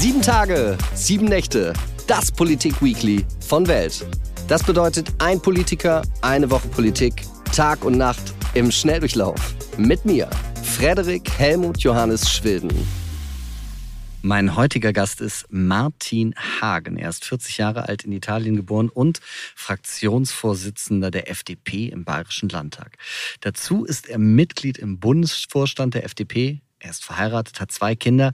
Sieben Tage, sieben Nächte. Das Politik-Weekly von Welt. Das bedeutet ein Politiker, eine Woche Politik, Tag und Nacht im Schnelldurchlauf. Mit mir, Frederik Helmut Johannes Schwilden. Mein heutiger Gast ist Martin Hagen. Er ist 40 Jahre alt, in Italien geboren und Fraktionsvorsitzender der FDP im Bayerischen Landtag. Dazu ist er Mitglied im Bundesvorstand der FDP. Er ist verheiratet, hat zwei Kinder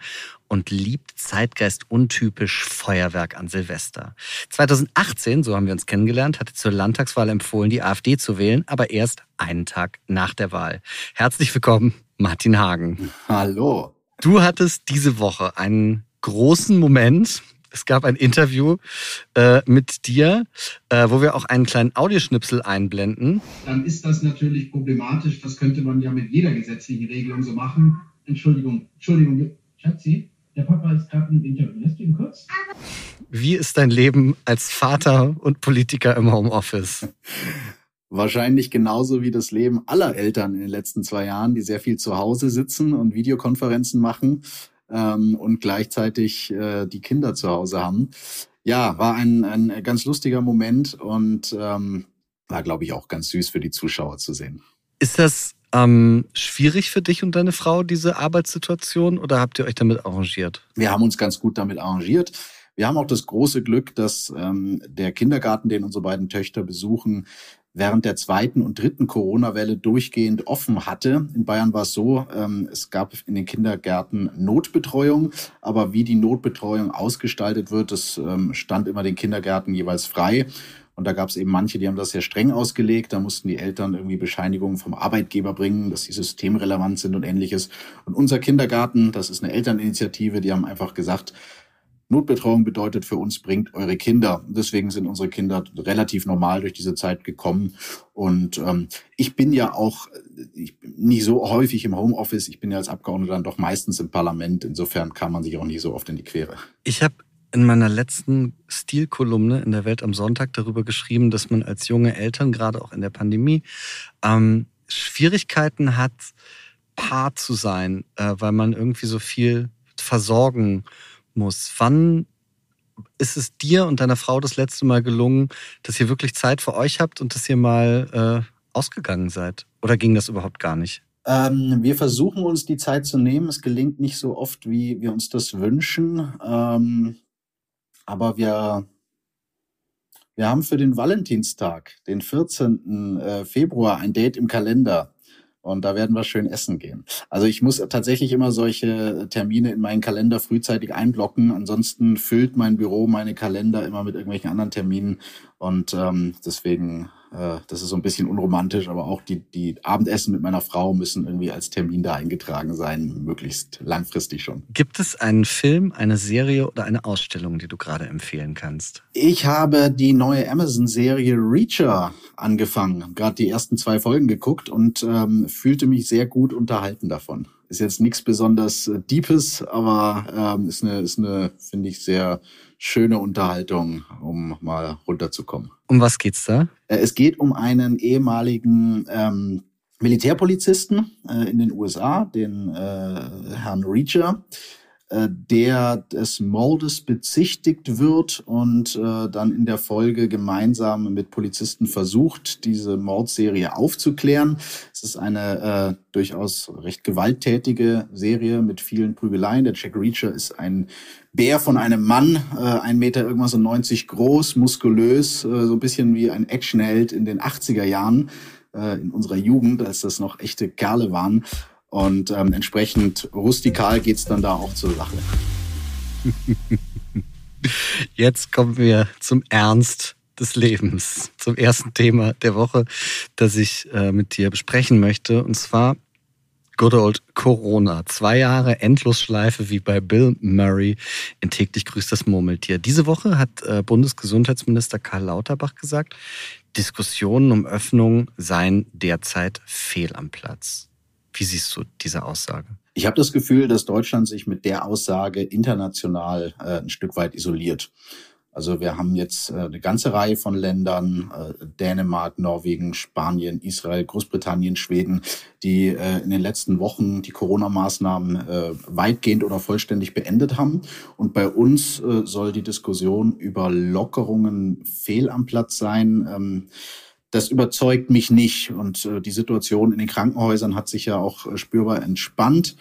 und liebt Zeitgeist untypisch Feuerwerk an Silvester. 2018, so haben wir uns kennengelernt, hatte zur Landtagswahl empfohlen, die AfD zu wählen, aber erst einen Tag nach der Wahl. Herzlich willkommen, Martin Hagen. Hallo. Du hattest diese Woche einen großen Moment. Es gab ein Interview äh, mit dir, äh, wo wir auch einen kleinen Audioschnipsel einblenden. Dann ist das natürlich problematisch. Das könnte man ja mit jeder gesetzlichen Regelung so machen. Entschuldigung, Entschuldigung, Schatzi, der Papa ist gerade im Interview. Lässt du ihn kurz? Wie ist dein Leben als Vater und Politiker im Homeoffice? Wahrscheinlich genauso wie das Leben aller Eltern in den letzten zwei Jahren, die sehr viel zu Hause sitzen und Videokonferenzen machen ähm, und gleichzeitig äh, die Kinder zu Hause haben. Ja, war ein, ein ganz lustiger Moment und ähm, war, glaube ich, auch ganz süß für die Zuschauer zu sehen. Ist das ähm, schwierig für dich und deine Frau, diese Arbeitssituation, oder habt ihr euch damit arrangiert? Wir haben uns ganz gut damit arrangiert. Wir haben auch das große Glück, dass ähm, der Kindergarten, den unsere beiden Töchter besuchen, während der zweiten und dritten Corona-Welle durchgehend offen hatte. In Bayern war es so, ähm, es gab in den Kindergärten Notbetreuung, aber wie die Notbetreuung ausgestaltet wird, das ähm, stand immer den Kindergärten jeweils frei. Und da gab es eben manche, die haben das sehr streng ausgelegt. Da mussten die Eltern irgendwie Bescheinigungen vom Arbeitgeber bringen, dass sie systemrelevant sind und ähnliches. Und unser Kindergarten, das ist eine Elterninitiative, die haben einfach gesagt, Notbetreuung bedeutet für uns, bringt eure Kinder. Deswegen sind unsere Kinder relativ normal durch diese Zeit gekommen. Und ähm, ich bin ja auch ich bin nicht so häufig im Homeoffice. Ich bin ja als Abgeordneter dann doch meistens im Parlament. Insofern kam man sich auch nicht so oft in die Quere. Ich habe in meiner letzten Stilkolumne in der Welt am Sonntag darüber geschrieben, dass man als junge Eltern, gerade auch in der Pandemie, ähm, Schwierigkeiten hat, Paar zu sein, äh, weil man irgendwie so viel versorgen muss. Wann ist es dir und deiner Frau das letzte Mal gelungen, dass ihr wirklich Zeit für euch habt und dass ihr mal äh, ausgegangen seid? Oder ging das überhaupt gar nicht? Ähm, wir versuchen uns die Zeit zu nehmen. Es gelingt nicht so oft, wie wir uns das wünschen. Ähm, aber wir, wir haben für den Valentinstag, den 14. Äh, Februar, ein Date im Kalender. Und da werden wir schön essen gehen. Also ich muss tatsächlich immer solche Termine in meinen Kalender frühzeitig einblocken. Ansonsten füllt mein Büro meine Kalender immer mit irgendwelchen anderen Terminen. Und ähm, deswegen äh, das ist so ein bisschen unromantisch, aber auch die, die Abendessen mit meiner Frau müssen irgendwie als Termin da eingetragen sein, möglichst langfristig schon. Gibt es einen Film, eine Serie oder eine Ausstellung, die du gerade empfehlen kannst? Ich habe die neue Amazon-Serie Reacher angefangen, gerade die ersten zwei Folgen geguckt und ähm, fühlte mich sehr gut unterhalten davon. Ist jetzt nichts besonders äh, Deepes, aber ähm, ist eine, ist eine finde ich, sehr schöne Unterhaltung, um mal runterzukommen. Um was geht's da? Äh, es geht um einen ehemaligen ähm, Militärpolizisten äh, in den USA, den äh, Herrn Reacher, der des Mordes bezichtigt wird und äh, dann in der Folge gemeinsam mit Polizisten versucht, diese Mordserie aufzuklären. Es ist eine äh, durchaus recht gewalttätige Serie mit vielen Prügeleien. Der Jack Reacher ist ein Bär von einem Mann, äh, ein Meter irgendwas so 90 groß, muskulös, äh, so ein bisschen wie ein Actionheld in den 80er Jahren äh, in unserer Jugend, als das noch echte Kerle waren. Und ähm, entsprechend rustikal geht's dann da auch zur Sache. Jetzt kommen wir zum Ernst des Lebens, zum ersten Thema der Woche, das ich äh, mit dir besprechen möchte. Und zwar Good old Corona. Zwei Jahre Endlosschleife wie bei Bill Murray in täglich grüßt das Murmeltier. Diese Woche hat äh, Bundesgesundheitsminister Karl Lauterbach gesagt, Diskussionen um Öffnung seien derzeit fehl am Platz. Wie siehst du diese Aussage? Ich habe das Gefühl, dass Deutschland sich mit der Aussage international äh, ein Stück weit isoliert. Also wir haben jetzt äh, eine ganze Reihe von Ländern, äh, Dänemark, Norwegen, Spanien, Israel, Großbritannien, Schweden, die äh, in den letzten Wochen die Corona-Maßnahmen weitgehend oder vollständig beendet haben. Und bei uns soll die Diskussion über Lockerungen fehl am Platz sein. Ähm, das überzeugt mich nicht. Und die Situation in den Krankenhäusern hat sich ja auch spürbar entspannt.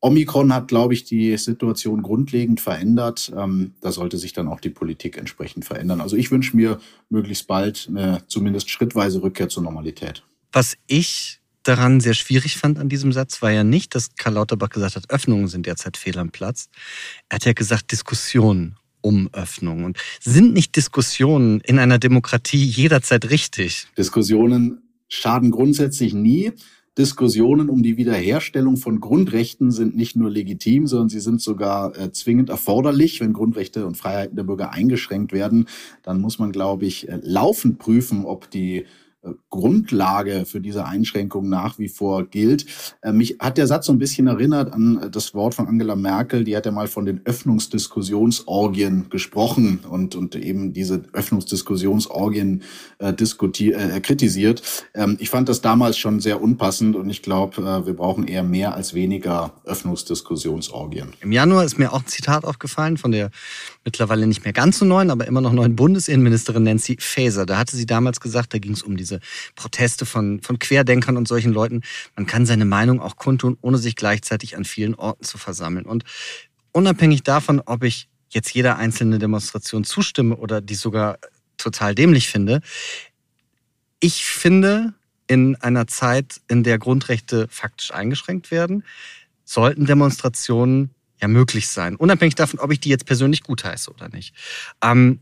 Omikron hat, glaube ich, die Situation grundlegend verändert. Ähm, da sollte sich dann auch die Politik entsprechend verändern. Also ich wünsche mir möglichst bald eine zumindest schrittweise Rückkehr zur Normalität. Was ich daran sehr schwierig fand an diesem Satz, war ja nicht, dass Karl Lauterbach gesagt hat, Öffnungen sind derzeit fehl am Platz. Er hat ja gesagt, Diskussionen um Öffnungen. Und sind nicht Diskussionen in einer Demokratie jederzeit richtig? Diskussionen schaden grundsätzlich nie. Diskussionen um die Wiederherstellung von Grundrechten sind nicht nur legitim, sondern sie sind sogar äh, zwingend erforderlich. Wenn Grundrechte und Freiheiten der Bürger eingeschränkt werden, dann muss man, glaube ich, äh, laufend prüfen, ob die Grundlage für diese Einschränkung nach wie vor gilt. Äh, mich hat der Satz so ein bisschen erinnert an äh, das Wort von Angela Merkel. Die hat ja mal von den Öffnungsdiskussionsorgien gesprochen und, und eben diese Öffnungsdiskussionsorgien äh, äh, kritisiert. Ähm, ich fand das damals schon sehr unpassend und ich glaube, äh, wir brauchen eher mehr als weniger Öffnungsdiskussionsorgien. Im Januar ist mir auch ein Zitat aufgefallen von der mittlerweile nicht mehr ganz so neuen, aber immer noch neuen Bundesinnenministerin Nancy Faeser. Da hatte sie damals gesagt, da ging es um diese Proteste von, von Querdenkern und solchen Leuten. Man kann seine Meinung auch kundtun, ohne sich gleichzeitig an vielen Orten zu versammeln. Und unabhängig davon, ob ich jetzt jeder einzelne Demonstration zustimme oder die sogar total dämlich finde, ich finde, in einer Zeit, in der Grundrechte faktisch eingeschränkt werden, sollten Demonstrationen ja möglich sein. Unabhängig davon, ob ich die jetzt persönlich gutheiße oder nicht. Ähm,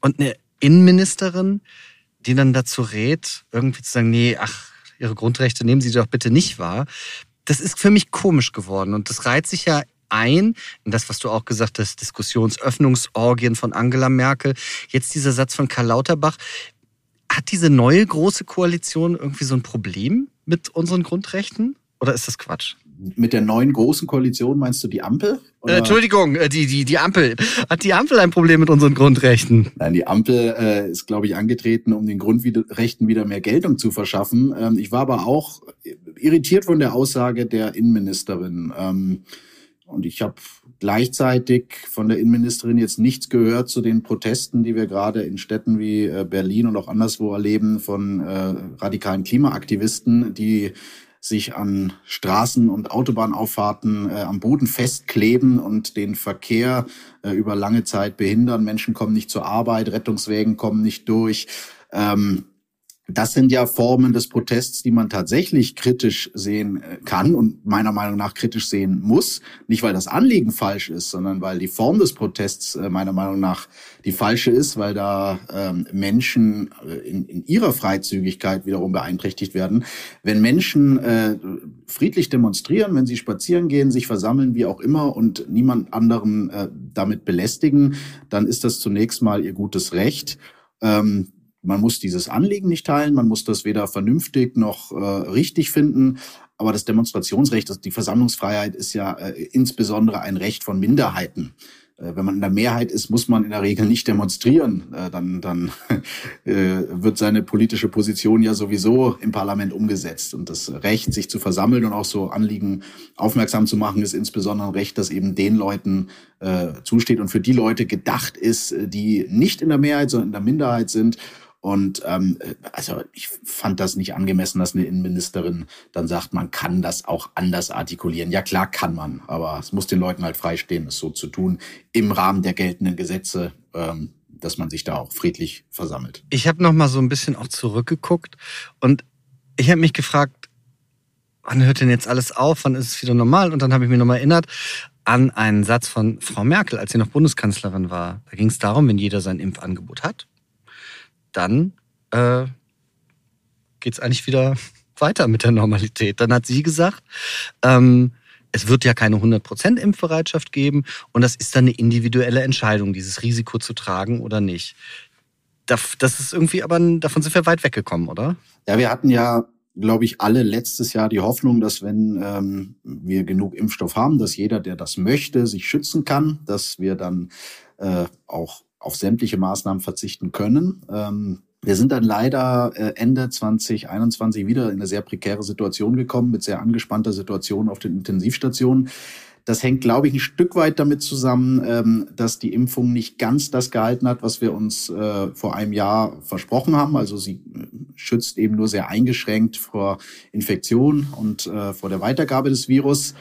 und eine Innenministerin, die dann dazu rät, irgendwie zu sagen, nee, ach, ihre Grundrechte nehmen Sie doch bitte nicht wahr. Das ist für mich komisch geworden. Und das reiht sich ja ein, in das, was du auch gesagt hast, Diskussionsöffnungsorgien von Angela Merkel. Jetzt dieser Satz von Karl Lauterbach. Hat diese neue große Koalition irgendwie so ein Problem mit unseren Grundrechten? Oder ist das Quatsch? Mit der neuen großen Koalition meinst du die Ampel? Äh, Entschuldigung, äh, die, die, die Ampel. Hat die Ampel ein Problem mit unseren Grundrechten? Nein, die Ampel äh, ist, glaube ich, angetreten, um den Grundrechten wieder mehr Geltung zu verschaffen. Ähm, ich war aber auch irritiert von der Aussage der Innenministerin. Ähm, und ich habe gleichzeitig von der Innenministerin jetzt nichts gehört zu den Protesten, die wir gerade in Städten wie äh, Berlin und auch anderswo erleben von äh, radikalen Klimaaktivisten, die sich an Straßen und Autobahnauffahrten äh, am Boden festkleben und den Verkehr äh, über lange Zeit behindern. Menschen kommen nicht zur Arbeit, Rettungswägen kommen nicht durch. Ähm, das sind ja Formen des Protests, die man tatsächlich kritisch sehen äh, kann und meiner Meinung nach kritisch sehen muss. Nicht, weil das Anliegen falsch ist, sondern weil die Form des Protests äh, meiner Meinung nach die falsche ist, weil da ähm, Menschen äh, in, in ihrer Freizügigkeit wiederum beeinträchtigt werden. Wenn Menschen äh, friedlich demonstrieren, wenn sie spazieren gehen, sich versammeln, wie auch immer und niemand anderen äh, damit belästigen, dann ist das zunächst mal ihr gutes Recht. Ähm, man muss dieses Anliegen nicht teilen, man muss das weder vernünftig noch äh, richtig finden. Aber das Demonstrationsrecht, die Versammlungsfreiheit ist ja äh, insbesondere ein Recht von Minderheiten. Äh, wenn man in der Mehrheit ist, muss man in der Regel nicht demonstrieren. Äh, dann dann äh, wird seine politische Position ja sowieso im Parlament umgesetzt. Und das Recht, sich zu versammeln und auch so Anliegen aufmerksam zu machen, ist insbesondere ein Recht, das eben den Leuten äh, zusteht und für die Leute gedacht ist, die nicht in der Mehrheit, sondern in der Minderheit sind. Und ähm, also ich fand das nicht angemessen, dass eine Innenministerin dann sagt, man kann das auch anders artikulieren. Ja klar kann man, aber es muss den Leuten halt freistehen, es so zu tun im Rahmen der geltenden Gesetze. Ähm, dass man sich da auch friedlich versammelt. Ich habe noch mal so ein bisschen auch zurückgeguckt und ich habe mich gefragt, wann hört denn jetzt alles auf? Wann ist es wieder normal? Und dann habe ich mich noch mal erinnert an einen Satz von Frau Merkel, als sie noch Bundeskanzlerin war. Da ging es darum, wenn jeder sein Impfangebot hat, dann äh, geht es eigentlich wieder weiter mit der Normalität. Dann hat sie gesagt, ähm, es wird ja keine 100% Impfbereitschaft geben und das ist dann eine individuelle Entscheidung, dieses Risiko zu tragen oder nicht. Das ist irgendwie, aber davon sind wir weit weggekommen, oder? Ja, wir hatten ja, glaube ich, alle letztes Jahr die Hoffnung, dass wenn ähm, wir genug Impfstoff haben, dass jeder, der das möchte, sich schützen kann, dass wir dann äh, auch auf sämtliche Maßnahmen verzichten können. Ähm, wir sind dann leider äh, Ende 2021 wieder in eine sehr prekäre Situation gekommen, mit sehr angespannter Situation auf den Intensivstationen. Das hängt, glaube ich, ein Stück weit damit zusammen, ähm, dass die Impfung nicht ganz das gehalten hat, was wir uns äh, vor einem Jahr versprochen haben. Also sie äh, schützt eben nur sehr eingeschränkt vor Infektion und vor der Weitergabe des Virus.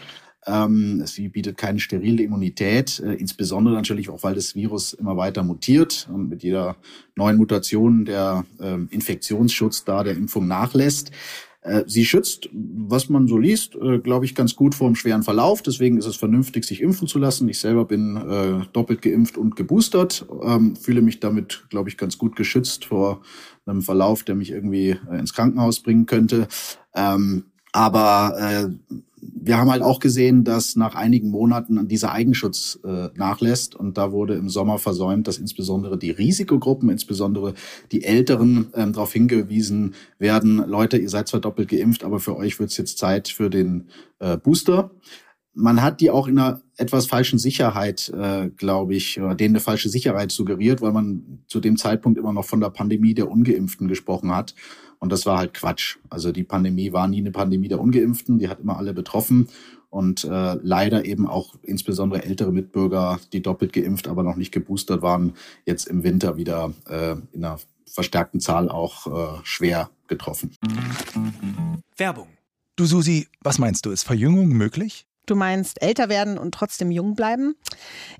Ähm, sie bietet keine sterile Immunität, äh, insbesondere natürlich auch, weil das Virus immer weiter mutiert und mit jeder neuen Mutation der ähm, Infektionsschutz da der Impfung nachlässt. Äh, sie schützt, was man so liest, äh, glaube ich, ganz gut vor einem schweren Verlauf. Deswegen ist es vernünftig, sich impfen zu lassen. Ich selber bin doppelt geimpft und geboostert, ähm, fühle mich damit, glaube ich, ganz gut geschützt vor einem Verlauf, der mich irgendwie ins Krankenhaus bringen könnte. Ähm, aber wir haben halt auch gesehen, dass nach einigen Monaten dieser Eigenschutz äh, nachlässt. Und da wurde im Sommer versäumt, dass insbesondere die Risikogruppen, insbesondere die Älteren, ähm, darauf hingewiesen werden, Leute, ihr seid zwar doppelt geimpft, aber für euch wird es jetzt Zeit für den äh, Booster. Man hat die auch in einer etwas falschen Sicherheit, äh, glaube ich, oder denen eine falsche Sicherheit suggeriert, weil man zu dem Zeitpunkt immer noch von der Pandemie der Ungeimpften gesprochen hat. Und das war halt Quatsch. Also die Pandemie war nie eine Pandemie der Ungeimpften, die hat immer alle betroffen. Und äh, leider eben auch insbesondere ältere Mitbürger, die doppelt geimpft, aber noch nicht geboostert waren, jetzt im Winter wieder äh, in einer verstärkten Zahl auch äh, schwer getroffen. Werbung. Du Susi, was meinst du, ist Verjüngung möglich? Du meinst älter werden und trotzdem jung bleiben?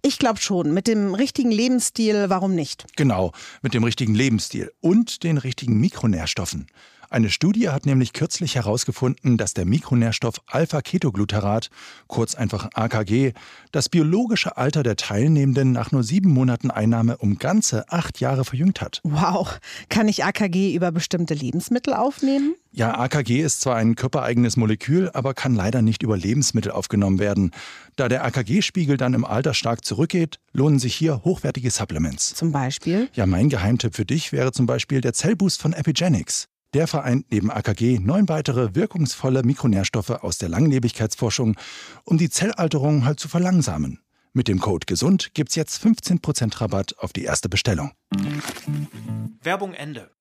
Ich glaube schon. Mit dem richtigen Lebensstil, warum nicht? Genau, mit dem richtigen Lebensstil und den richtigen Mikronährstoffen. Eine Studie hat nämlich kürzlich herausgefunden, dass der Mikronährstoff Alpha-Ketogluterat, kurz einfach AKG, das biologische Alter der Teilnehmenden nach nur sieben Monaten Einnahme um ganze acht Jahre verjüngt hat. Wow. Kann ich AKG über bestimmte Lebensmittel aufnehmen? Ja, AKG ist zwar ein körpereigenes Molekül, aber kann leider nicht über Lebensmittel aufgenommen werden. Da der AKG-Spiegel dann im Alter stark zurückgeht, lohnen sich hier hochwertige Supplements. Zum Beispiel? Ja, mein Geheimtipp für dich wäre zum Beispiel der Zellboost von Epigenics. Der vereint neben AKG neun weitere wirkungsvolle Mikronährstoffe aus der Langlebigkeitsforschung, um die Zellalterung halt zu verlangsamen. Mit dem Code GESUND gibt's jetzt 15% Rabatt auf die erste Bestellung. Werbung Ende.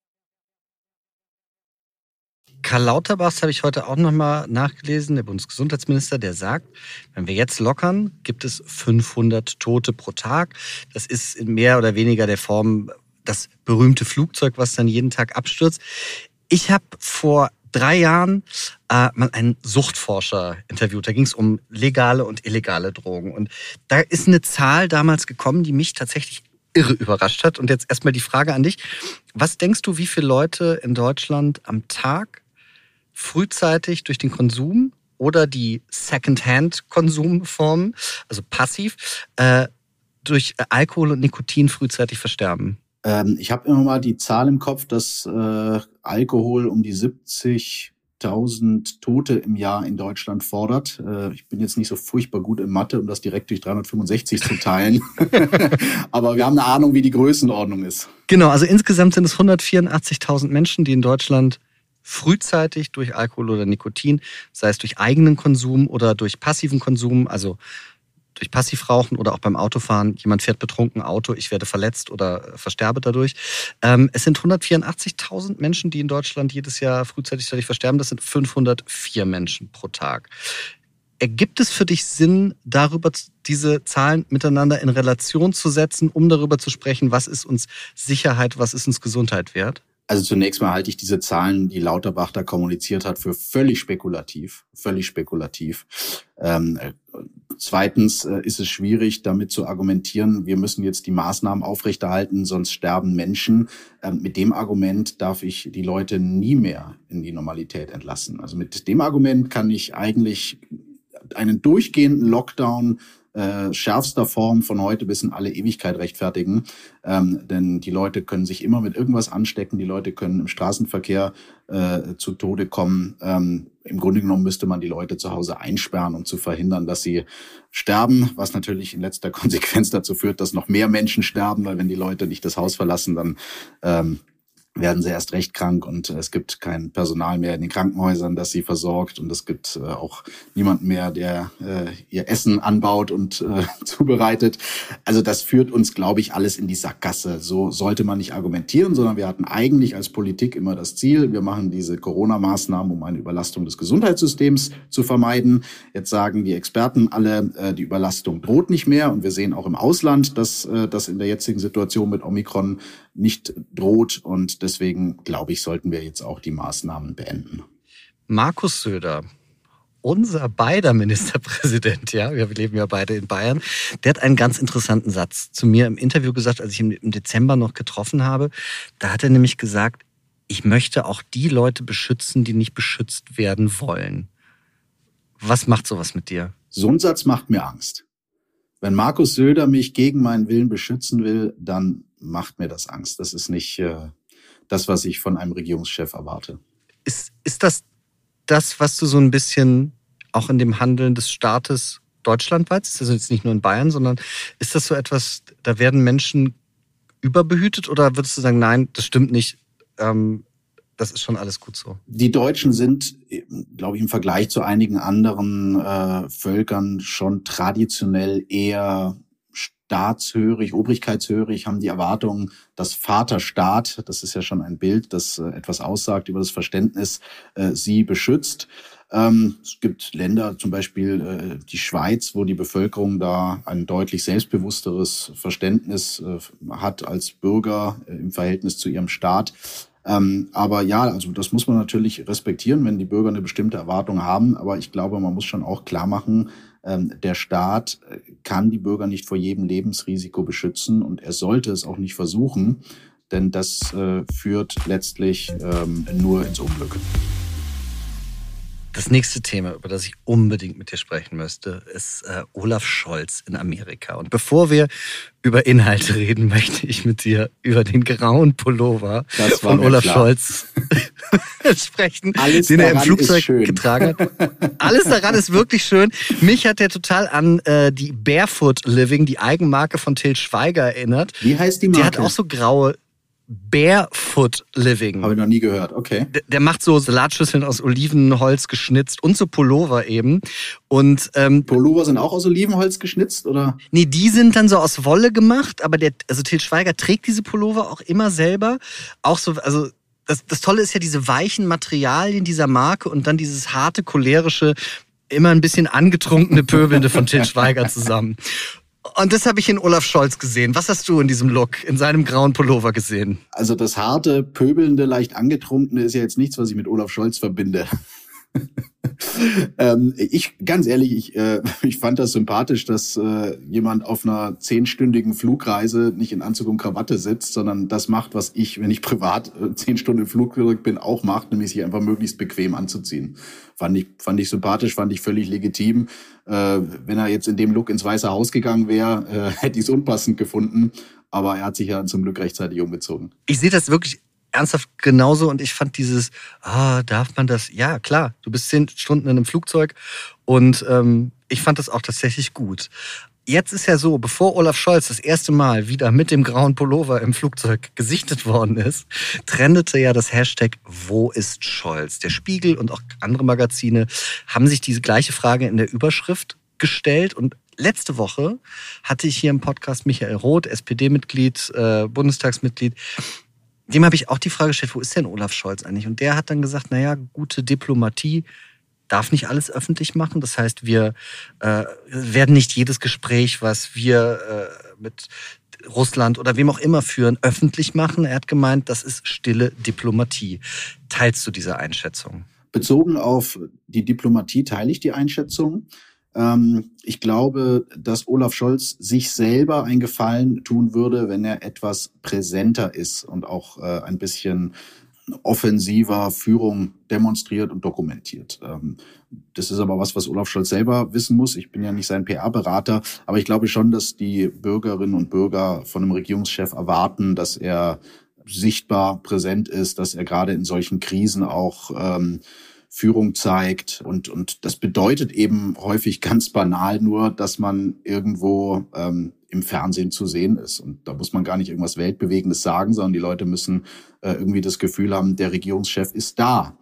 Karl Lauterbach habe ich heute auch nochmal nachgelesen, der Bundesgesundheitsminister, der sagt, wenn wir jetzt lockern, gibt es 500 Tote pro Tag. Das ist in mehr oder weniger der Form das berühmte Flugzeug, was dann jeden Tag abstürzt. Ich habe vor drei Jahren äh, mal einen Suchtforscher interviewt. Da ging es um legale und illegale Drogen. Und da ist eine Zahl damals gekommen, die mich tatsächlich irre überrascht hat. Und jetzt erstmal die Frage an dich. Was denkst du, wie viele Leute in Deutschland am Tag frühzeitig durch den Konsum oder die Second-Hand-Konsumformen, also passiv, äh, durch Alkohol und Nikotin frühzeitig versterben? Ähm, ich habe immer mal die Zahl im Kopf, dass äh, Alkohol um die 70.000 Tote im Jahr in Deutschland fordert. Äh, ich bin jetzt nicht so furchtbar gut in Mathe, um das direkt durch 365 zu teilen. Aber wir haben eine Ahnung, wie die Größenordnung ist. Genau, also insgesamt sind es 184.000 Menschen, die in Deutschland frühzeitig durch Alkohol oder Nikotin, sei es durch eigenen Konsum oder durch passiven Konsum, also durch Passivrauchen oder auch beim Autofahren, jemand fährt betrunken Auto, ich werde verletzt oder versterbe dadurch. Ähm, es sind 184.000 Menschen, die in Deutschland jedes Jahr frühzeitig dadurch versterben. Das sind 504 Menschen pro Tag. Ergibt es für dich Sinn, darüber diese Zahlen miteinander in Relation zu setzen, um darüber zu sprechen, was ist uns Sicherheit, was ist uns Gesundheit wert? Also zunächst mal halte ich diese Zahlen, die Lauterbach da kommuniziert hat, für völlig spekulativ. Völlig spekulativ. Ähm, zweitens äh, ist es schwierig, damit zu argumentieren, wir müssen jetzt die Maßnahmen aufrechterhalten, sonst sterben Menschen. Ähm, mit dem Argument darf ich die Leute nie mehr in die Normalität entlassen. Also mit dem Argument kann ich eigentlich einen durchgehenden Lockdown äh, schärfster Form von heute bis in alle Ewigkeit rechtfertigen. Ähm, denn die Leute können sich immer mit irgendwas anstecken, die Leute können im Straßenverkehr äh, zu Tode kommen. Ähm, Im Grunde genommen müsste man die Leute zu Hause einsperren, um zu verhindern, dass sie sterben, was natürlich in letzter Konsequenz dazu führt, dass noch mehr Menschen sterben, weil wenn die Leute nicht das Haus verlassen, dann ähm, werden sie erst recht krank und es gibt kein Personal mehr in den Krankenhäusern, das sie versorgt und es gibt äh, auch niemanden mehr, der äh, ihr Essen anbaut und äh, zubereitet. Also das führt uns, glaube ich, alles in die Sackgasse. So sollte man nicht argumentieren, sondern wir hatten eigentlich als Politik immer das Ziel, wir machen diese Corona-Maßnahmen, um eine Überlastung des Gesundheitssystems zu vermeiden. Jetzt sagen die Experten alle, äh, die Überlastung droht nicht mehr und wir sehen auch im Ausland, dass äh, das in der jetzigen Situation mit Omikron nicht droht und deswegen glaube ich, sollten wir jetzt auch die Maßnahmen beenden. Markus Söder, unser beider Ministerpräsident, ja, wir leben ja beide in Bayern, der hat einen ganz interessanten Satz zu mir im Interview gesagt, als ich ihn im Dezember noch getroffen habe. Da hat er nämlich gesagt, ich möchte auch die Leute beschützen, die nicht beschützt werden wollen. Was macht sowas mit dir? So ein Satz macht mir Angst. Wenn Markus Söder mich gegen meinen Willen beschützen will, dann macht mir das Angst. Das ist nicht äh, das, was ich von einem Regierungschef erwarte. Ist, ist das das, was du so ein bisschen auch in dem Handeln des Staates deutschlandweit, ist das jetzt nicht nur in Bayern, sondern ist das so etwas, da werden Menschen überbehütet oder würdest du sagen, nein, das stimmt nicht, ähm, das ist schon alles gut so? Die Deutschen sind, glaube ich, im Vergleich zu einigen anderen äh, Völkern schon traditionell eher staatshörig, obrigkeitshörig, haben die Erwartung, dass Vaterstaat, das ist ja schon ein Bild, das äh, etwas aussagt über das Verständnis, äh, sie beschützt. Ähm, es gibt Länder, zum Beispiel äh, die Schweiz, wo die Bevölkerung da ein deutlich selbstbewussteres Verständnis hat als Bürger im Verhältnis zu ihrem Staat. Ähm, aber ja, also das muss man natürlich respektieren, wenn die Bürger eine bestimmte Erwartung haben. Aber ich glaube, man muss schon auch klar machen, der Staat äh, kann die Bürger nicht vor jedem Lebensrisiko beschützen und er sollte es auch nicht versuchen, denn das äh, führt letztlich ähm, nur ins Unglück. Das nächste Thema, über das ich unbedingt mit dir sprechen müsste, ist äh, Olaf Scholz in Amerika. Und bevor wir über Inhalte reden, möchte ich mit dir über den grauen Pullover von Olaf klar. Scholz sprechen, Alles den er im Flugzeug getragen hat. Alles daran ist wirklich schön. Mich hat der total an äh, die Barefoot Living, die Eigenmarke von Till Schweiger erinnert. Wie heißt die Marke? Die hat auch so graue Barefoot Living. Habe ich noch nie gehört, okay. Der, der, macht so Salatschüsseln aus Olivenholz geschnitzt und so Pullover eben. Und ähm, Pullover sind auch aus Olivenholz geschnitzt, oder? Nee, die sind dann so aus Wolle gemacht, aber der, also Til Schweiger trägt diese Pullover auch immer selber. Auch so, also das, das Tolle ist ja diese weichen Materialien dieser Marke und dann dieses harte, cholerische, immer ein bisschen angetrunkene Pöbelnde von Til Schweiger zusammen. Und das habe ich in Olaf Scholz gesehen. Was hast du in diesem Look, in seinem grauen Pullover gesehen? Also das harte, pöbelnde, leicht angetrunkene ist ja jetzt nichts, was ich mit Olaf Scholz verbinde. ähm, ich, ganz ehrlich, ich, äh, ich fand das sympathisch, dass äh, jemand auf einer zehnstündigen Flugreise nicht in Anzug und Krawatte sitzt, sondern das macht, was ich, wenn ich privat äh, zehn Stunden im bin, auch macht, nämlich sich einfach möglichst bequem anzuziehen. Fand ich, fand ich sympathisch, fand ich völlig legitim. Äh, wenn er jetzt in dem Look ins Weiße Haus gegangen wäre, äh, hätte ich es unpassend gefunden. Aber er hat sich ja zum Glück rechtzeitig umgezogen. Ich sehe das wirklich ernsthaft genauso und ich fand dieses, ah, darf man das? Ja, klar, du bist zehn Stunden in einem Flugzeug und ähm, ich fand das auch tatsächlich gut. Jetzt ist ja so, bevor Olaf Scholz das erste Mal wieder mit dem grauen Pullover im Flugzeug gesichtet worden ist, trendete ja das Hashtag Wo ist Scholz? Der Spiegel und auch andere Magazine haben sich diese gleiche Frage in der Überschrift gestellt und letzte Woche hatte ich hier im Podcast Michael Roth, SPD-Mitglied, äh, Bundestagsmitglied, dem habe ich auch die Frage gestellt, wo ist denn Olaf Scholz eigentlich? Und der hat dann gesagt, naja, gute Diplomatie darf nicht alles öffentlich machen. Das heißt, wir äh, werden nicht jedes Gespräch, was wir äh, mit Russland oder wem auch immer führen, öffentlich machen. Er hat gemeint, das ist stille Diplomatie. Teilst du diese Einschätzung? Bezogen auf die Diplomatie teile ich die Einschätzung. Ähm, ich glaube, dass Olaf Scholz sich selber einen Gefallen tun würde, wenn er etwas präsenter ist und auch äh, ein bisschen offensiver Führung demonstriert und dokumentiert. Ähm, das ist aber was, was Olaf Scholz selber wissen muss. Ich bin ja nicht sein PR-Berater, aber ich glaube schon, dass die Bürgerinnen und Bürger von einem Regierungschef erwarten, dass er sichtbar präsent ist, dass er gerade in solchen Krisen auch ähm, Führung zeigt. Und, und das bedeutet eben häufig ganz banal nur, dass man irgendwo ähm, im Fernsehen zu sehen ist. Und da muss man gar nicht irgendwas Weltbewegendes sagen, sondern die Leute müssen äh, irgendwie das Gefühl haben, der Regierungschef ist da.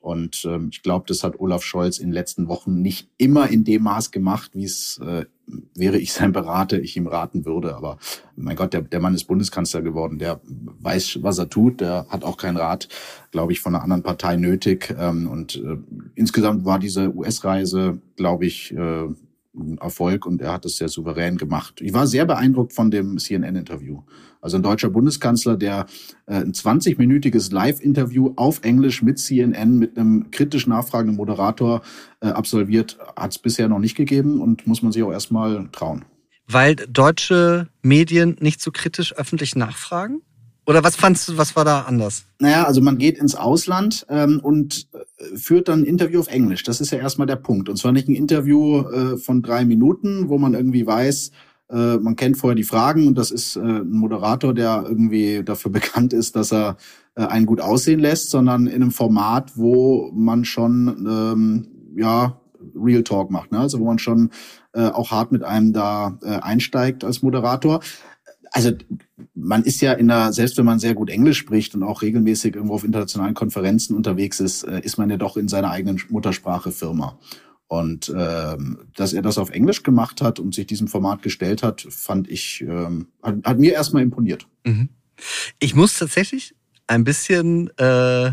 Und ähm, ich glaube, das hat Olaf Scholz in den letzten Wochen nicht immer in dem Maß gemacht, wie es äh, wäre ich sein Berater, ich ihm raten würde. Aber mein Gott, der, der Mann ist Bundeskanzler geworden, der weiß, was er tut, der hat auch keinen Rat, glaube ich, von einer anderen Partei nötig. Ähm, und äh, insgesamt war diese US-Reise, glaube ich, äh, ein Erfolg und er hat es sehr souverän gemacht. Ich war sehr beeindruckt von dem CNN-Interview. Also ein deutscher Bundeskanzler, der äh, ein 20-minütiges Live-Interview auf Englisch mit CNN, mit einem kritisch nachfragenden Moderator äh, absolviert, hat es bisher noch nicht gegeben und muss man sich auch erstmal trauen. Weil deutsche Medien nicht so kritisch öffentlich nachfragen? Oder was fandst du, was war da anders? Naja, also man geht ins Ausland ähm, und äh, führt dann ein Interview auf Englisch. Das ist ja erstmal der Punkt. Und zwar nicht ein Interview äh, von drei Minuten, wo man irgendwie weiß, äh, man kennt vorher die Fragen und das ist äh, ein Moderator, der irgendwie dafür bekannt ist, dass er äh, einen gut aussehen lässt, sondern in einem Format, wo man schon ähm, ja Real Talk macht, ne? also wo man schon äh, auch hart mit einem da äh, einsteigt als Moderator also man ist ja in der, selbst wenn man sehr gut Englisch spricht und auch regelmäßig irgendwo auf internationalen Konferenzen unterwegs ist, äh, ist man ja doch in seiner eigenen Muttersprache Firma. Und ähm, dass er das auf Englisch gemacht hat und sich diesem Format gestellt hat, fand ich, ähm, hat, hat mir erstmal imponiert. Mhm. Ich muss tatsächlich ein bisschen äh,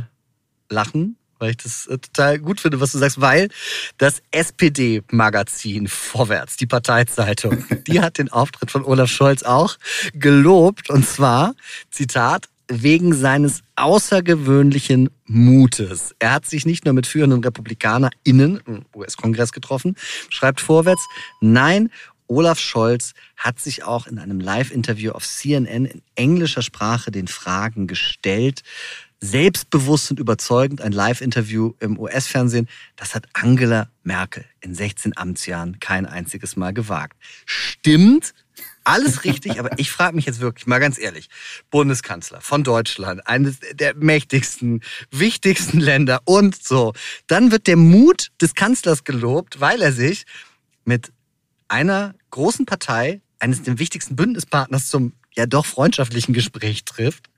lachen, weil ich das äh, total gut finde, was du sagst, weil das SPD-Magazin Vorwärts, die Parteizeitung, die hat den Auftritt von Olaf Scholz auch gelobt und zwar, Zitat, wegen seines außergewöhnlichen Mutes. Er hat sich nicht nur mit führenden RepublikanerInnen im US-Kongress getroffen, schreibt Vorwärts, nein, Olaf Scholz hat sich auch in einem Live-Interview auf CNN in englischer Sprache den Fragen gestellt, selbstbewusst und überzeugend ein Live-Interview im US-Fernsehen. Das hat Angela Merkel in 16 Amtsjahren kein einziges Mal gewagt. Stimmt, alles richtig, aber ich frage mich jetzt wirklich mal ganz ehrlich, Bundeskanzler von Deutschland, eines der mächtigsten, wichtigsten Länder und so. Dann wird der Mut des Kanzlers gelobt, weil er sich mit einer großen Partei, eines der wichtigsten Bündnispartners zum ja doch freundschaftlichen Gespräch trifft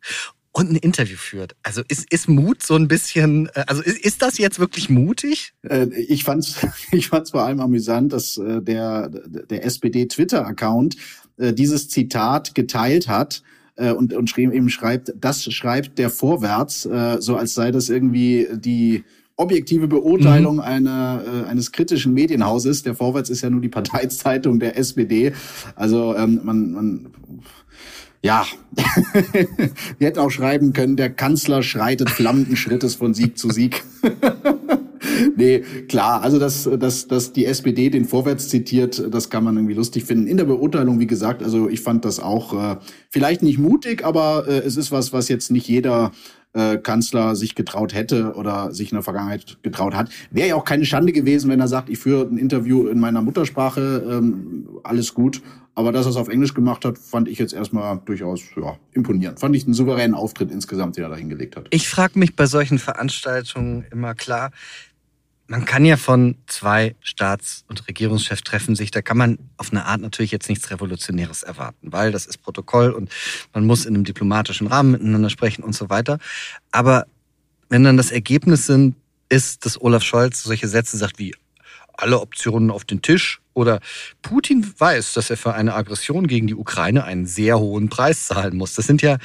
und ein Interview führt. Also ist, ist Mut so ein bisschen, äh, also ist, ist das jetzt wirklich mutig? Äh, ich fand's, ich fand's vor allem amüsant, dass äh, der, der SPD-Twitter-Account dieses Zitat geteilt hat und, und schrieb, eben schreibt, das schreibt der Vorwärts, so als sei das irgendwie die objektive Beurteilung mhm. einer, äh, eines kritischen Medienhauses. Der Vorwärts ist ja nur die Parteizeitung der SPD. Also ähm, man, man ja, wir hätten auch schreiben können, der Kanzler schreitet flammenden Schrittes von Sieg zu Sieg. nee, klar, also dass, dass, dass die SPD den Vorwärts zitiert, das kann man irgendwie lustig finden. In der Beurteilung, wie gesagt, also ich fand das auch äh, vielleicht nicht mutig, aber äh, es ist was, was jetzt nicht jeder äh, Kanzler sich getraut hätte oder sich in der Vergangenheit getraut hat. Wäre ja auch keine Schande gewesen, wenn er sagt, ich führe ein Interview in meiner Muttersprache, ähm, alles gut. Aber dass er es auf Englisch gemacht hat, fand ich jetzt erstmal durchaus ja, imponierend. Fand ich einen souveränen Auftritt insgesamt, den er da hingelegt hat. Ich frage mich bei solchen Veranstaltungen immer klar, man kann ja von zwei Staats- und Regierungschefs treffen sich, da kann man auf eine Art natürlich jetzt nichts Revolutionäres erwarten, weil das ist Protokoll und man muss in einem diplomatischen Rahmen miteinander sprechen und so weiter. Aber wenn dann das Ergebnis sind, ist, dass Olaf Scholz solche Sätze sagt wie alle Optionen auf den Tisch oder Putin weiß, dass er für eine Aggression gegen die Ukraine einen sehr hohen Preis zahlen muss. Das sind ja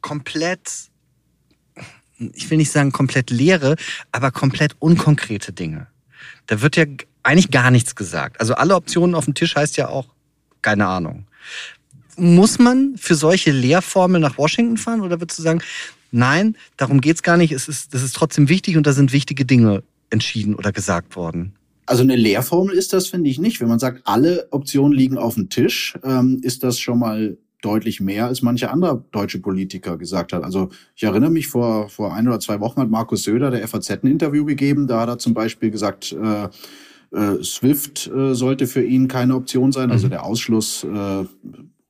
komplett ich will nicht sagen komplett leere, aber komplett unkonkrete Dinge. Da wird ja eigentlich gar nichts gesagt. Also alle Optionen auf dem Tisch heißt ja auch keine Ahnung. Muss man für solche Lehrformeln nach Washington fahren oder würdest du sagen, nein, darum geht's gar nicht, es ist, das ist trotzdem wichtig und da sind wichtige Dinge entschieden oder gesagt worden? Also eine Lehrformel ist das, finde ich nicht. Wenn man sagt, alle Optionen liegen auf dem Tisch, ähm, ist das schon mal deutlich mehr, als manche andere deutsche Politiker gesagt hat. Also ich erinnere mich, vor, vor ein oder zwei Wochen hat Markus Söder der FAZ ein Interview gegeben. Da hat er zum Beispiel gesagt, äh, äh, SWIFT äh, sollte für ihn keine Option sein, also mhm. der Ausschluss äh,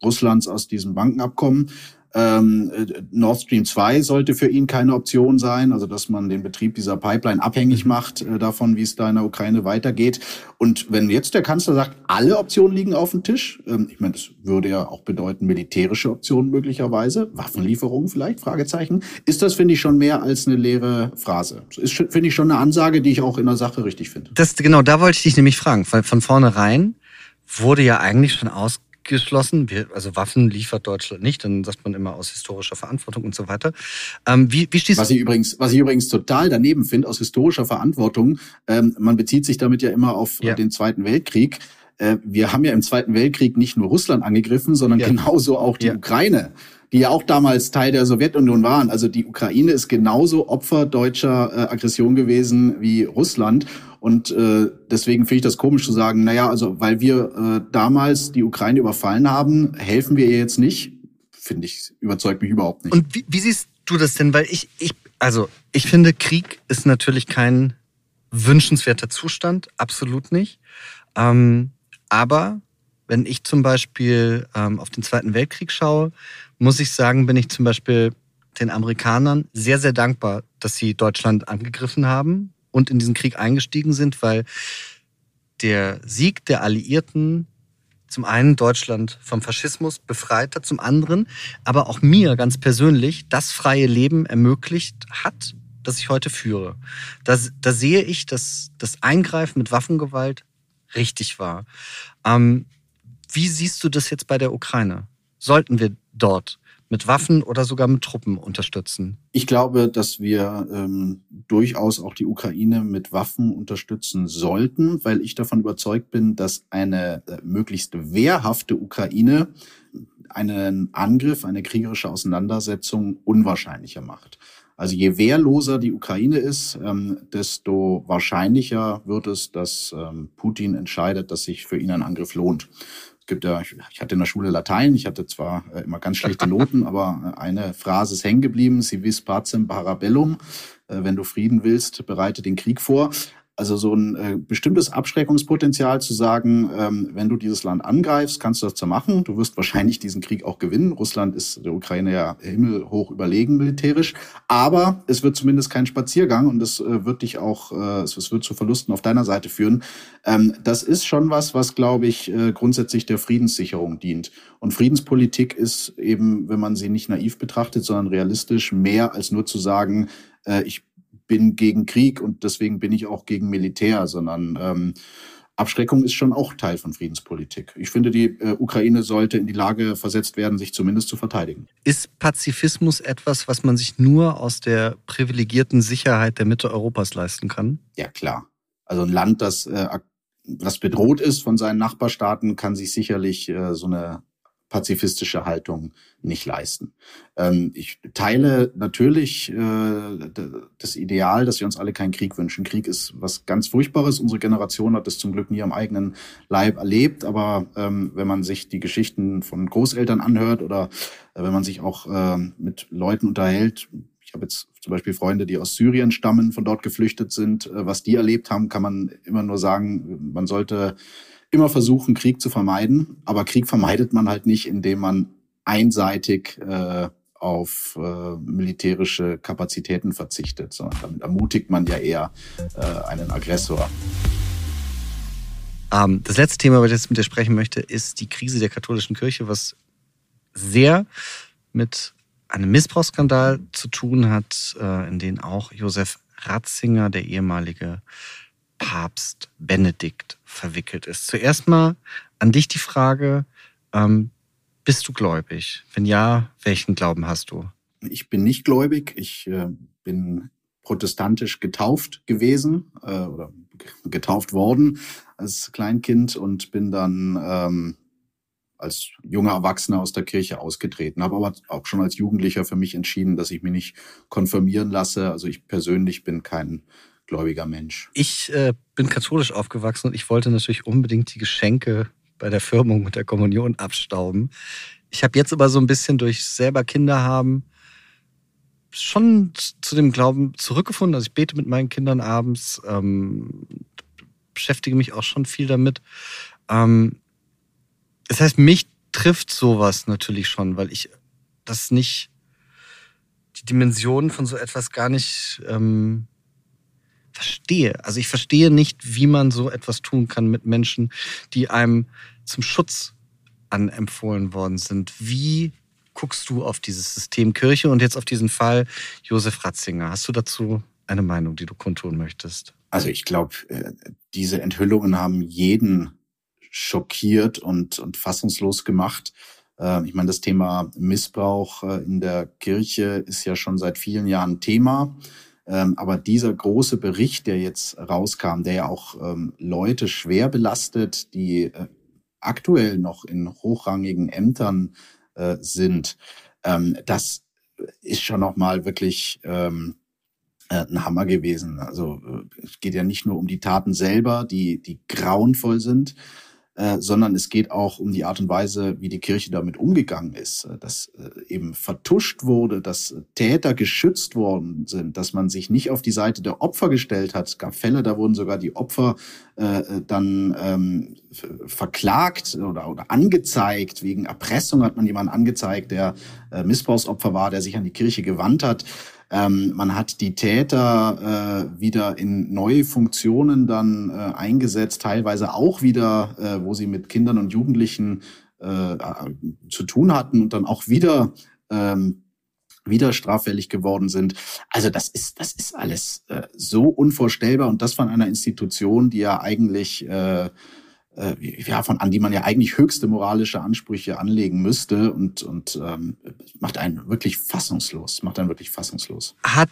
Russlands aus diesem Bankenabkommen. Ähm, Nord Stream 2 sollte für ihn keine Option sein, also dass man den Betrieb dieser Pipeline abhängig macht äh, davon, wie es da in der Ukraine weitergeht. Und wenn jetzt der Kanzler sagt, alle Optionen liegen auf dem Tisch, ähm, ich meine, das würde ja auch bedeuten, militärische Optionen möglicherweise, Waffenlieferungen vielleicht, Fragezeichen, ist das, finde ich, schon mehr als eine leere Phrase. Ist, finde ich, schon eine Ansage, die ich auch in der Sache richtig finde. Das, genau, da wollte ich dich nämlich fragen, weil von vornherein wurde ja eigentlich schon aus geschlossen. Wir, also Waffen liefert Deutschland nicht, dann sagt man immer aus historischer Verantwortung und so weiter. Ähm, wie, wie stehst was ich übrigens, was ich übrigens total daneben finde, aus historischer Verantwortung, ähm, man bezieht sich damit ja immer auf ja. den Zweiten Weltkrieg. Äh, wir haben ja im Zweiten Weltkrieg nicht nur Russland angegriffen, sondern ja. genauso auch die ja. Ukraine die ja auch damals Teil der Sowjetunion waren. Also die Ukraine ist genauso Opfer deutscher äh, Aggression gewesen wie Russland. Und äh, deswegen finde ich das komisch zu sagen, naja, also weil wir äh, damals die Ukraine überfallen haben, helfen wir ihr jetzt nicht. Finde ich, überzeugt mich überhaupt nicht. Und wie, wie siehst du das denn? Weil ich, ich, also ich finde, Krieg ist natürlich kein wünschenswerter Zustand, absolut nicht. Ähm, aber wenn ich zum Beispiel ähm, auf den Zweiten Weltkrieg schaue, muss ich sagen, bin ich zum Beispiel den Amerikanern sehr, sehr dankbar, dass sie Deutschland angegriffen haben und in diesen Krieg eingestiegen sind, weil der Sieg der Alliierten zum einen Deutschland vom Faschismus befreit hat, zum anderen aber auch mir ganz persönlich das freie Leben ermöglicht hat, das ich heute führe. Da, da sehe ich, dass das Eingreifen mit Waffengewalt richtig war. Ähm, wie siehst du das jetzt bei der Ukraine? Sollten wir dort mit Waffen oder sogar mit Truppen unterstützen? Ich glaube, dass wir ähm, durchaus auch die Ukraine mit Waffen unterstützen sollten, weil ich davon überzeugt bin, dass eine äh, möglichst wehrhafte Ukraine einen Angriff, eine kriegerische Auseinandersetzung unwahrscheinlicher macht. Also je wehrloser die Ukraine ist, ähm, desto wahrscheinlicher wird es, dass ähm, Putin entscheidet, dass sich für ihn ein Angriff lohnt. Es gibt ja, ich hatte in der Schule Latein, ich hatte zwar äh, immer ganz schlechte Noten, aber äh, eine Phrase ist hängen geblieben, si vis pacem parabellum, äh, wenn du Frieden willst, bereite den Krieg vor. Also so ein äh, bestimmtes Abschreckungspotenzial zu sagen, ähm, wenn du dieses Land angreifst, kannst du das zwar machen. Du wirst wahrscheinlich diesen Krieg auch gewinnen. Russland ist der Ukraine ja himmelhoch überlegen militärisch. Aber es wird zumindest kein Spaziergang und es äh, wird dich auch, äh, es wird zu Verlusten auf deiner Seite führen. Ähm, das ist schon was, was, glaube ich, äh, grundsätzlich der Friedenssicherung dient. Und Friedenspolitik ist eben, wenn man sie nicht naiv betrachtet, sondern realistisch, mehr als nur zu sagen, äh, ich bin gegen Krieg und deswegen bin ich auch gegen Militär, sondern ähm, Abschreckung ist schon auch Teil von Friedenspolitik. Ich finde, die äh, Ukraine sollte in die Lage versetzt werden, sich zumindest zu verteidigen. Ist Pazifismus etwas, was man sich nur aus der privilegierten Sicherheit der Mitte Europas leisten kann? Ja, klar. Also ein Land, das, äh, das bedroht ist von seinen Nachbarstaaten, kann sich sicherlich äh, so eine pazifistische Haltung nicht leisten. Ähm, ich teile natürlich äh, das Ideal, dass wir uns alle keinen Krieg wünschen. Krieg ist was ganz Furchtbares. Unsere Generation hat das zum Glück nie am eigenen Leib erlebt. Aber ähm, wenn man sich die Geschichten von Großeltern anhört oder äh, wenn man sich auch äh, mit Leuten unterhält, ich habe jetzt zum Beispiel Freunde, die aus Syrien stammen, von dort geflüchtet sind, äh, was die erlebt haben, kann man immer nur sagen, man sollte immer versuchen, Krieg zu vermeiden. Aber Krieg vermeidet man halt nicht, indem man einseitig äh, auf äh, militärische Kapazitäten verzichtet, sondern damit ermutigt man ja eher äh, einen Aggressor. Ähm, das letzte Thema, über das ich mit dir sprechen möchte, ist die Krise der katholischen Kirche, was sehr mit einem Missbrauchsskandal zu tun hat, äh, in den auch Josef Ratzinger, der ehemalige Papst Benedikt verwickelt ist. Zuerst mal an dich die Frage, ähm, bist du gläubig? Wenn ja, welchen Glauben hast du? Ich bin nicht gläubig. Ich äh, bin protestantisch getauft gewesen äh, oder getauft worden als Kleinkind und bin dann ähm, als junger Erwachsener aus der Kirche ausgetreten. Habe aber auch schon als Jugendlicher für mich entschieden, dass ich mich nicht konfirmieren lasse. Also ich persönlich bin kein gläubiger Mensch. Ich äh, bin katholisch aufgewachsen und ich wollte natürlich unbedingt die Geschenke bei der Firmung und der Kommunion abstauben. Ich habe jetzt aber so ein bisschen durch selber Kinder haben schon zu dem Glauben zurückgefunden. Also ich bete mit meinen Kindern abends, ähm, beschäftige mich auch schon viel damit. Ähm, das heißt, mich trifft sowas natürlich schon, weil ich das nicht, die Dimension von so etwas gar nicht ähm, verstehe. Also ich verstehe nicht, wie man so etwas tun kann mit Menschen, die einem zum Schutz anempfohlen worden sind. Wie guckst du auf dieses System Kirche und jetzt auf diesen Fall Josef Ratzinger? Hast du dazu eine Meinung, die du kundtun möchtest? Also ich glaube, äh, diese Enthüllungen haben jeden schockiert und, und fassungslos gemacht. Ähm, ich meine, das Thema Missbrauch äh, in der Kirche ist ja schon seit vielen Jahren Thema. Ähm, aber dieser große Bericht, der jetzt rauskam, der ja auch ähm, Leute schwer belastet, die äh, aktuell noch in hochrangigen Ämtern äh, sind, das ist schon nochmal wirklich ein Hammer gewesen. Also es geht ja nicht nur um die Taten selber, die, die grauenvoll sind, äh, sondern es geht auch um die Art und Weise, wie die Kirche damit umgegangen ist, äh, dass äh, eben vertuscht wurde, dass Täter geschützt worden sind, dass man sich nicht auf die Seite der Opfer gestellt hat. Es gab Fälle, da wurden sogar die Opfer äh, dann ähm, verklagt oder, oder angezeigt. Wegen Erpressung hat man jemanden angezeigt, der Missbrauchsopfer war, der sich an die Kirche gewandt hat. Ähm, man hat die Täter äh, wieder in neue Funktionen dann äh, eingesetzt, teilweise auch wieder, äh, wo sie mit Kindern und Jugendlichen äh, zu tun hatten und dann auch wieder ähm, wieder straffällig geworden sind. Also das ist das ist alles äh, so unvorstellbar und das von einer Institution, die ja eigentlich äh, äh, ja, von an die man ja eigentlich höchste moralische Ansprüche anlegen müsste und, und ähm, macht einen wirklich fassungslos, macht einen wirklich fassungslos. Hat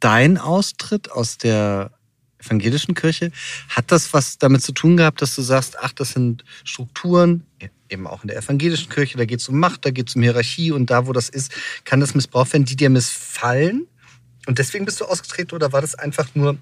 dein Austritt aus der evangelischen Kirche, hat das was damit zu tun gehabt, dass du sagst, ach, das sind Strukturen, eben auch in der evangelischen Kirche, da geht es um Macht, da geht es um Hierarchie und da, wo das ist, kann das missbraucht werden, die dir missfallen? Und deswegen bist du ausgetreten oder war das einfach nur,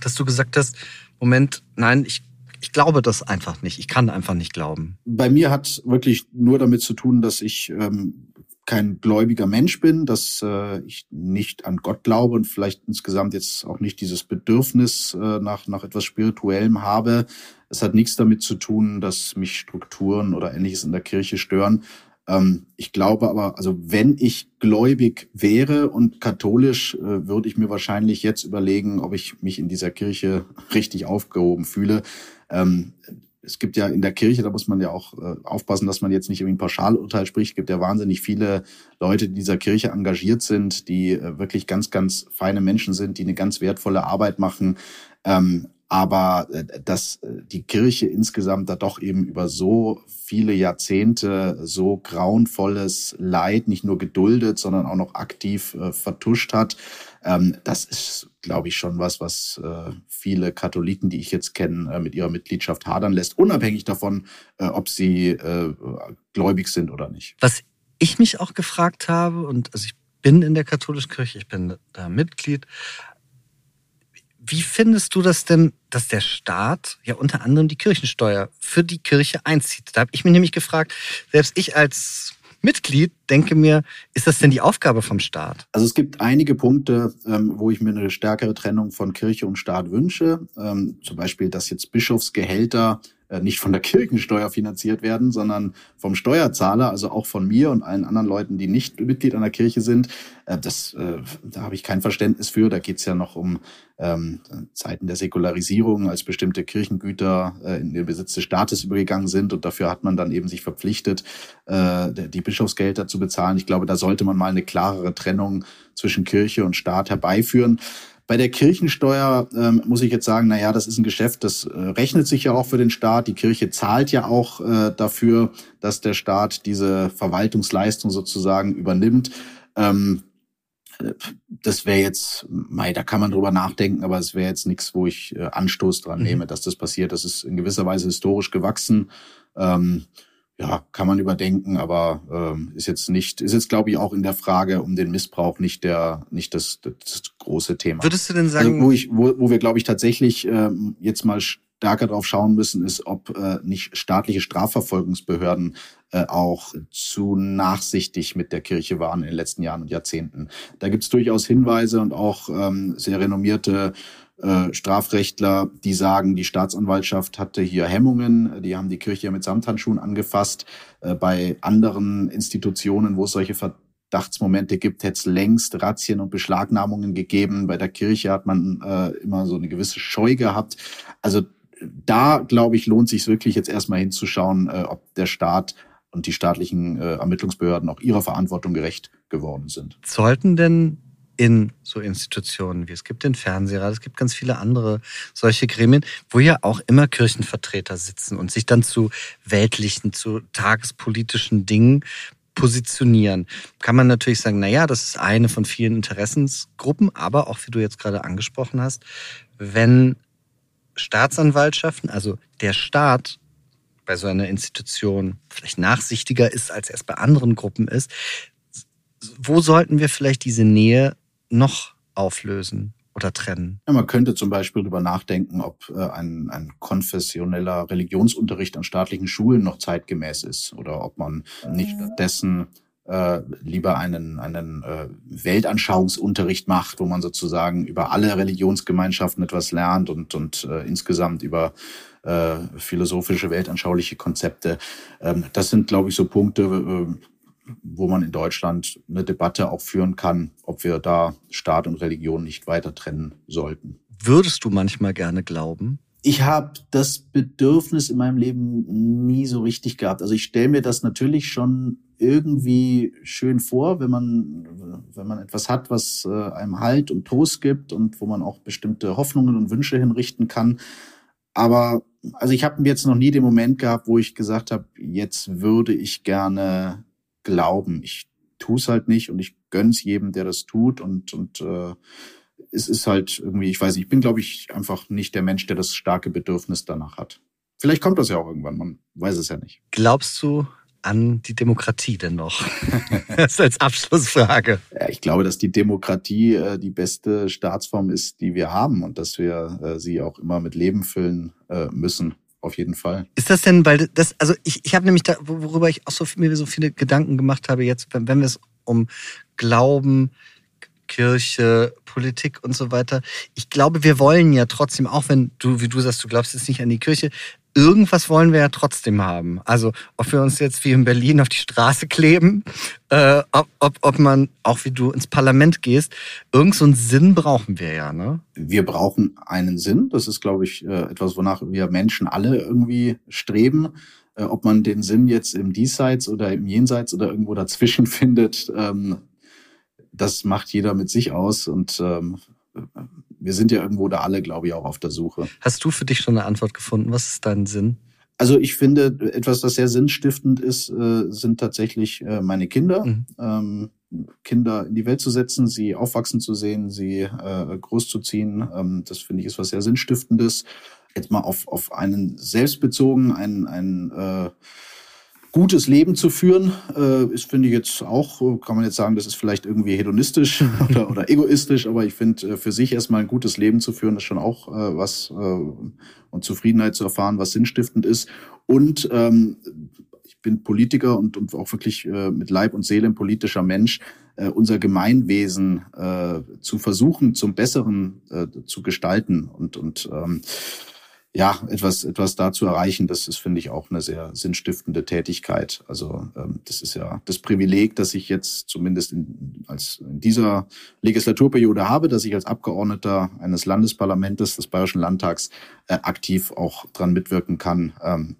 dass du gesagt hast, Moment, nein, ich ich glaube das einfach nicht. Ich kann einfach nicht glauben. Bei mir hat wirklich nur damit zu tun, dass ich ähm, kein gläubiger Mensch bin, dass äh, ich nicht an Gott glaube und vielleicht insgesamt jetzt auch nicht dieses Bedürfnis äh, nach, nach etwas Spirituellem habe. Es hat nichts damit zu tun, dass mich Strukturen oder ähnliches in der Kirche stören. Ähm, ich glaube aber, also wenn ich gläubig wäre und katholisch, äh, würde ich mir wahrscheinlich jetzt überlegen, ob ich mich in dieser Kirche richtig aufgehoben fühle. Ähm, es gibt ja in der Kirche, da muss man ja auch äh, aufpassen, dass man jetzt nicht irgendwie ein Pauschalurteil spricht. Es gibt ja wahnsinnig viele Leute, die in dieser Kirche engagiert sind, die äh, wirklich ganz, ganz feine Menschen sind, die eine ganz wertvolle Arbeit machen. Ähm, aber äh, dass äh, die Kirche insgesamt da doch eben über so viele Jahrzehnte so grauenvolles Leid nicht nur geduldet, sondern auch noch aktiv äh, vertuscht hat, ähm, das ist, glaube ich, schon was, was äh, viele Katholiken, die ich jetzt kenne, äh, mit ihrer Mitgliedschaft hadern lässt, unabhängig davon, äh, ob sie äh, gläubig sind oder nicht. Was ich mich auch gefragt habe, und also ich bin in der katholischen Kirche, ich bin da Mitglied, wie findest du das denn, dass der Staat ja unter anderem die Kirchensteuer für die Kirche einzieht? Da habe ich mich nämlich gefragt, selbst ich als Mitglied denke mir, ist das denn die Aufgabe vom Staat? Also es gibt einige Punkte, ähm, wo ich mir eine stärkere Trennung von Kirche und Staat wünsche. Ähm, zum Beispiel, dass jetzt Bischofsgehälter nicht von der Kirchensteuer finanziert werden, sondern vom Steuerzahler, also auch von mir und allen anderen Leuten, die nicht Mitglied einer Kirche sind. Äh, das, äh, da habe ich kein Verständnis für. Da geht es ja noch um ähm, Zeiten der Säkularisierung, als bestimmte Kirchengüter äh, in den Besitz des Staates übergegangen sind und dafür hat man dann eben sich verpflichtet, äh, die Bischofsgelder zu bezahlen. Ich glaube, da sollte man mal eine klarere Trennung zwischen Kirche und Staat herbeiführen. Bei der Kirchensteuer ähm, muss ich jetzt sagen, na ja, das ist ein Geschäft, das äh, rechnet sich ja auch für den Staat. Die Kirche zahlt ja auch äh, dafür, dass der Staat diese Verwaltungsleistung sozusagen übernimmt. Ähm, äh, das wäre jetzt, mei, da kann man drüber nachdenken, aber es wäre jetzt nichts, wo ich äh, Anstoß dran mhm. nehme, dass das passiert. Das ist in gewisser Weise historisch gewachsen. Ähm, ja, kann man überdenken, aber ähm, ist jetzt nicht, ist jetzt glaube ich auch in der Frage um den Missbrauch nicht der, nicht das, das große Thema. Würdest du denn sagen, also, wo ich, wo, wo wir glaube ich tatsächlich ähm, jetzt mal stärker drauf schauen müssen, ist, ob äh, nicht staatliche Strafverfolgungsbehörden äh, auch zu nachsichtig mit der Kirche waren in den letzten Jahren und Jahrzehnten. Da gibt es durchaus Hinweise und auch ähm, sehr renommierte äh, Strafrechtler, die sagen, die Staatsanwaltschaft hatte hier Hemmungen, die haben die Kirche mit Samthandschuhen angefasst. Äh, bei anderen Institutionen, wo es solche Ver Verdachtsmomente gibt, hätte es längst Razzien und Beschlagnahmungen gegeben. Bei der Kirche hat man äh, immer so eine gewisse Scheu gehabt. Also da, glaube ich, lohnt sich wirklich jetzt erstmal hinzuschauen, äh, ob der Staat und die staatlichen Ermittlungsbehörden auch ihrer Verantwortung gerecht geworden sind. Sollten denn in so Institutionen wie es gibt den Fernsehrat, es gibt ganz viele andere solche Gremien, wo ja auch immer Kirchenvertreter sitzen und sich dann zu weltlichen, zu tagespolitischen Dingen positionieren. Kann man natürlich sagen, na ja, das ist eine von vielen Interessensgruppen, aber auch wie du jetzt gerade angesprochen hast, wenn Staatsanwaltschaften, also der Staat bei so einer Institution vielleicht nachsichtiger ist, als es bei anderen Gruppen ist, wo sollten wir vielleicht diese Nähe noch auflösen oder trennen? Ja, man könnte zum Beispiel darüber nachdenken, ob äh, ein, ein konfessioneller Religionsunterricht an staatlichen Schulen noch zeitgemäß ist oder ob man nicht stattdessen äh, lieber einen, einen äh, Weltanschauungsunterricht macht, wo man sozusagen über alle Religionsgemeinschaften etwas lernt und, und äh, insgesamt über äh, philosophische, weltanschauliche Konzepte. Ähm, das sind, glaube ich, so Punkte, äh, wo man in Deutschland eine Debatte auch führen kann, ob wir da Staat und Religion nicht weiter trennen sollten. Würdest du manchmal gerne glauben? ich habe das Bedürfnis in meinem Leben nie so richtig gehabt. Also ich stelle mir das natürlich schon irgendwie schön vor, wenn man, wenn man etwas hat, was äh, einem Halt und Trost gibt und wo man auch bestimmte Hoffnungen und Wünsche hinrichten kann. Aber also ich habe jetzt noch nie den Moment gehabt, wo ich gesagt habe, jetzt würde ich gerne glauben. Ich tue es halt nicht und ich gönn's jedem, der das tut und und äh, es ist halt irgendwie, ich weiß nicht, ich bin, glaube ich, einfach nicht der Mensch, der das starke Bedürfnis danach hat. Vielleicht kommt das ja auch irgendwann, man weiß es ja nicht. Glaubst du an die Demokratie denn noch? das ist als Abschlussfrage. Ja, ich glaube, dass die Demokratie äh, die beste Staatsform ist, die wir haben und dass wir äh, sie auch immer mit Leben füllen äh, müssen. Auf jeden Fall. Ist das denn, weil das, also ich, ich habe nämlich da, worüber ich auch so mir so viele Gedanken gemacht habe, jetzt, wenn, wenn wir es um Glauben, Kirche, Politik und so weiter. Ich glaube, wir wollen ja trotzdem, auch wenn du, wie du sagst, du glaubst jetzt nicht an die Kirche, irgendwas wollen wir ja trotzdem haben. Also ob wir uns jetzt wie in Berlin auf die Straße kleben, äh, ob, ob, ob man, auch wie du ins Parlament gehst, irgend so Sinn brauchen wir ja, ne? Wir brauchen einen Sinn. Das ist, glaube ich, äh, etwas, wonach wir Menschen alle irgendwie streben. Äh, ob man den Sinn jetzt im Diesseits oder im Jenseits oder irgendwo dazwischen findet, ähm, das macht jeder mit sich aus und ähm, wir sind ja irgendwo da alle, glaube ich, auch auf der Suche. Hast du für dich schon eine Antwort gefunden? Was ist dein Sinn? Also ich finde, etwas, das sehr sinnstiftend ist, äh, sind tatsächlich äh, meine Kinder. Mhm. Ähm, Kinder in die Welt zu setzen, sie aufwachsen zu sehen, sie äh, großzuziehen. Ähm, das finde ich ist was sehr Sinnstiftendes. Jetzt mal auf, auf einen selbst bezogen, ein, ein äh, gutes Leben zu führen, äh, ist, finde ich jetzt auch, kann man jetzt sagen, das ist vielleicht irgendwie hedonistisch oder, oder egoistisch, aber ich finde, äh, für sich erstmal ein gutes Leben zu führen, ist schon auch äh, was äh, und Zufriedenheit zu erfahren, was sinnstiftend ist. Und ähm, ich bin Politiker und, und auch wirklich äh, mit Leib und Seele ein politischer Mensch. Äh, unser Gemeinwesen äh, zu versuchen, zum Besseren äh, zu gestalten und, und ähm, ja, etwas, etwas da zu erreichen, das ist, finde ich, auch eine sehr sinnstiftende Tätigkeit. Also ähm, das ist ja das Privileg, dass ich jetzt zumindest in, als in dieser Legislaturperiode habe, dass ich als Abgeordneter eines Landesparlamentes des Bayerischen Landtags äh, aktiv auch dran mitwirken kann, ähm,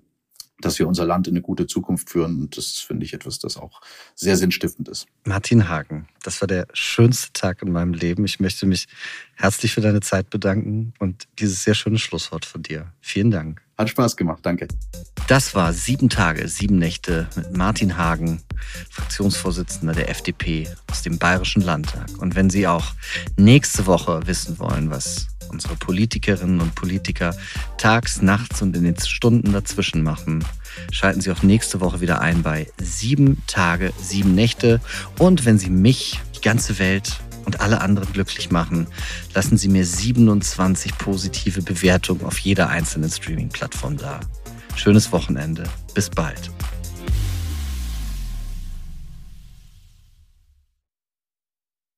dass wir unser Land in eine gute Zukunft führen. Und das finde ich etwas, das auch sehr sinnstiftend ist. Martin Hagen, das war der schönste Tag in meinem Leben. Ich möchte mich herzlich für deine Zeit bedanken und dieses sehr schöne Schlusswort von dir. Vielen Dank. Hat Spaß gemacht, danke. Das war sieben Tage, sieben Nächte mit Martin Hagen, Fraktionsvorsitzender der FDP aus dem Bayerischen Landtag. Und wenn Sie auch nächste Woche wissen wollen, was unsere Politikerinnen und Politiker tags, nachts und in den Stunden dazwischen machen, schalten Sie auch nächste Woche wieder ein bei sieben Tage, sieben Nächte. Und wenn Sie mich, die ganze Welt und alle anderen glücklich machen, lassen Sie mir 27 positive Bewertungen auf jeder einzelnen Streaming-Plattform da. Schönes Wochenende. Bis bald.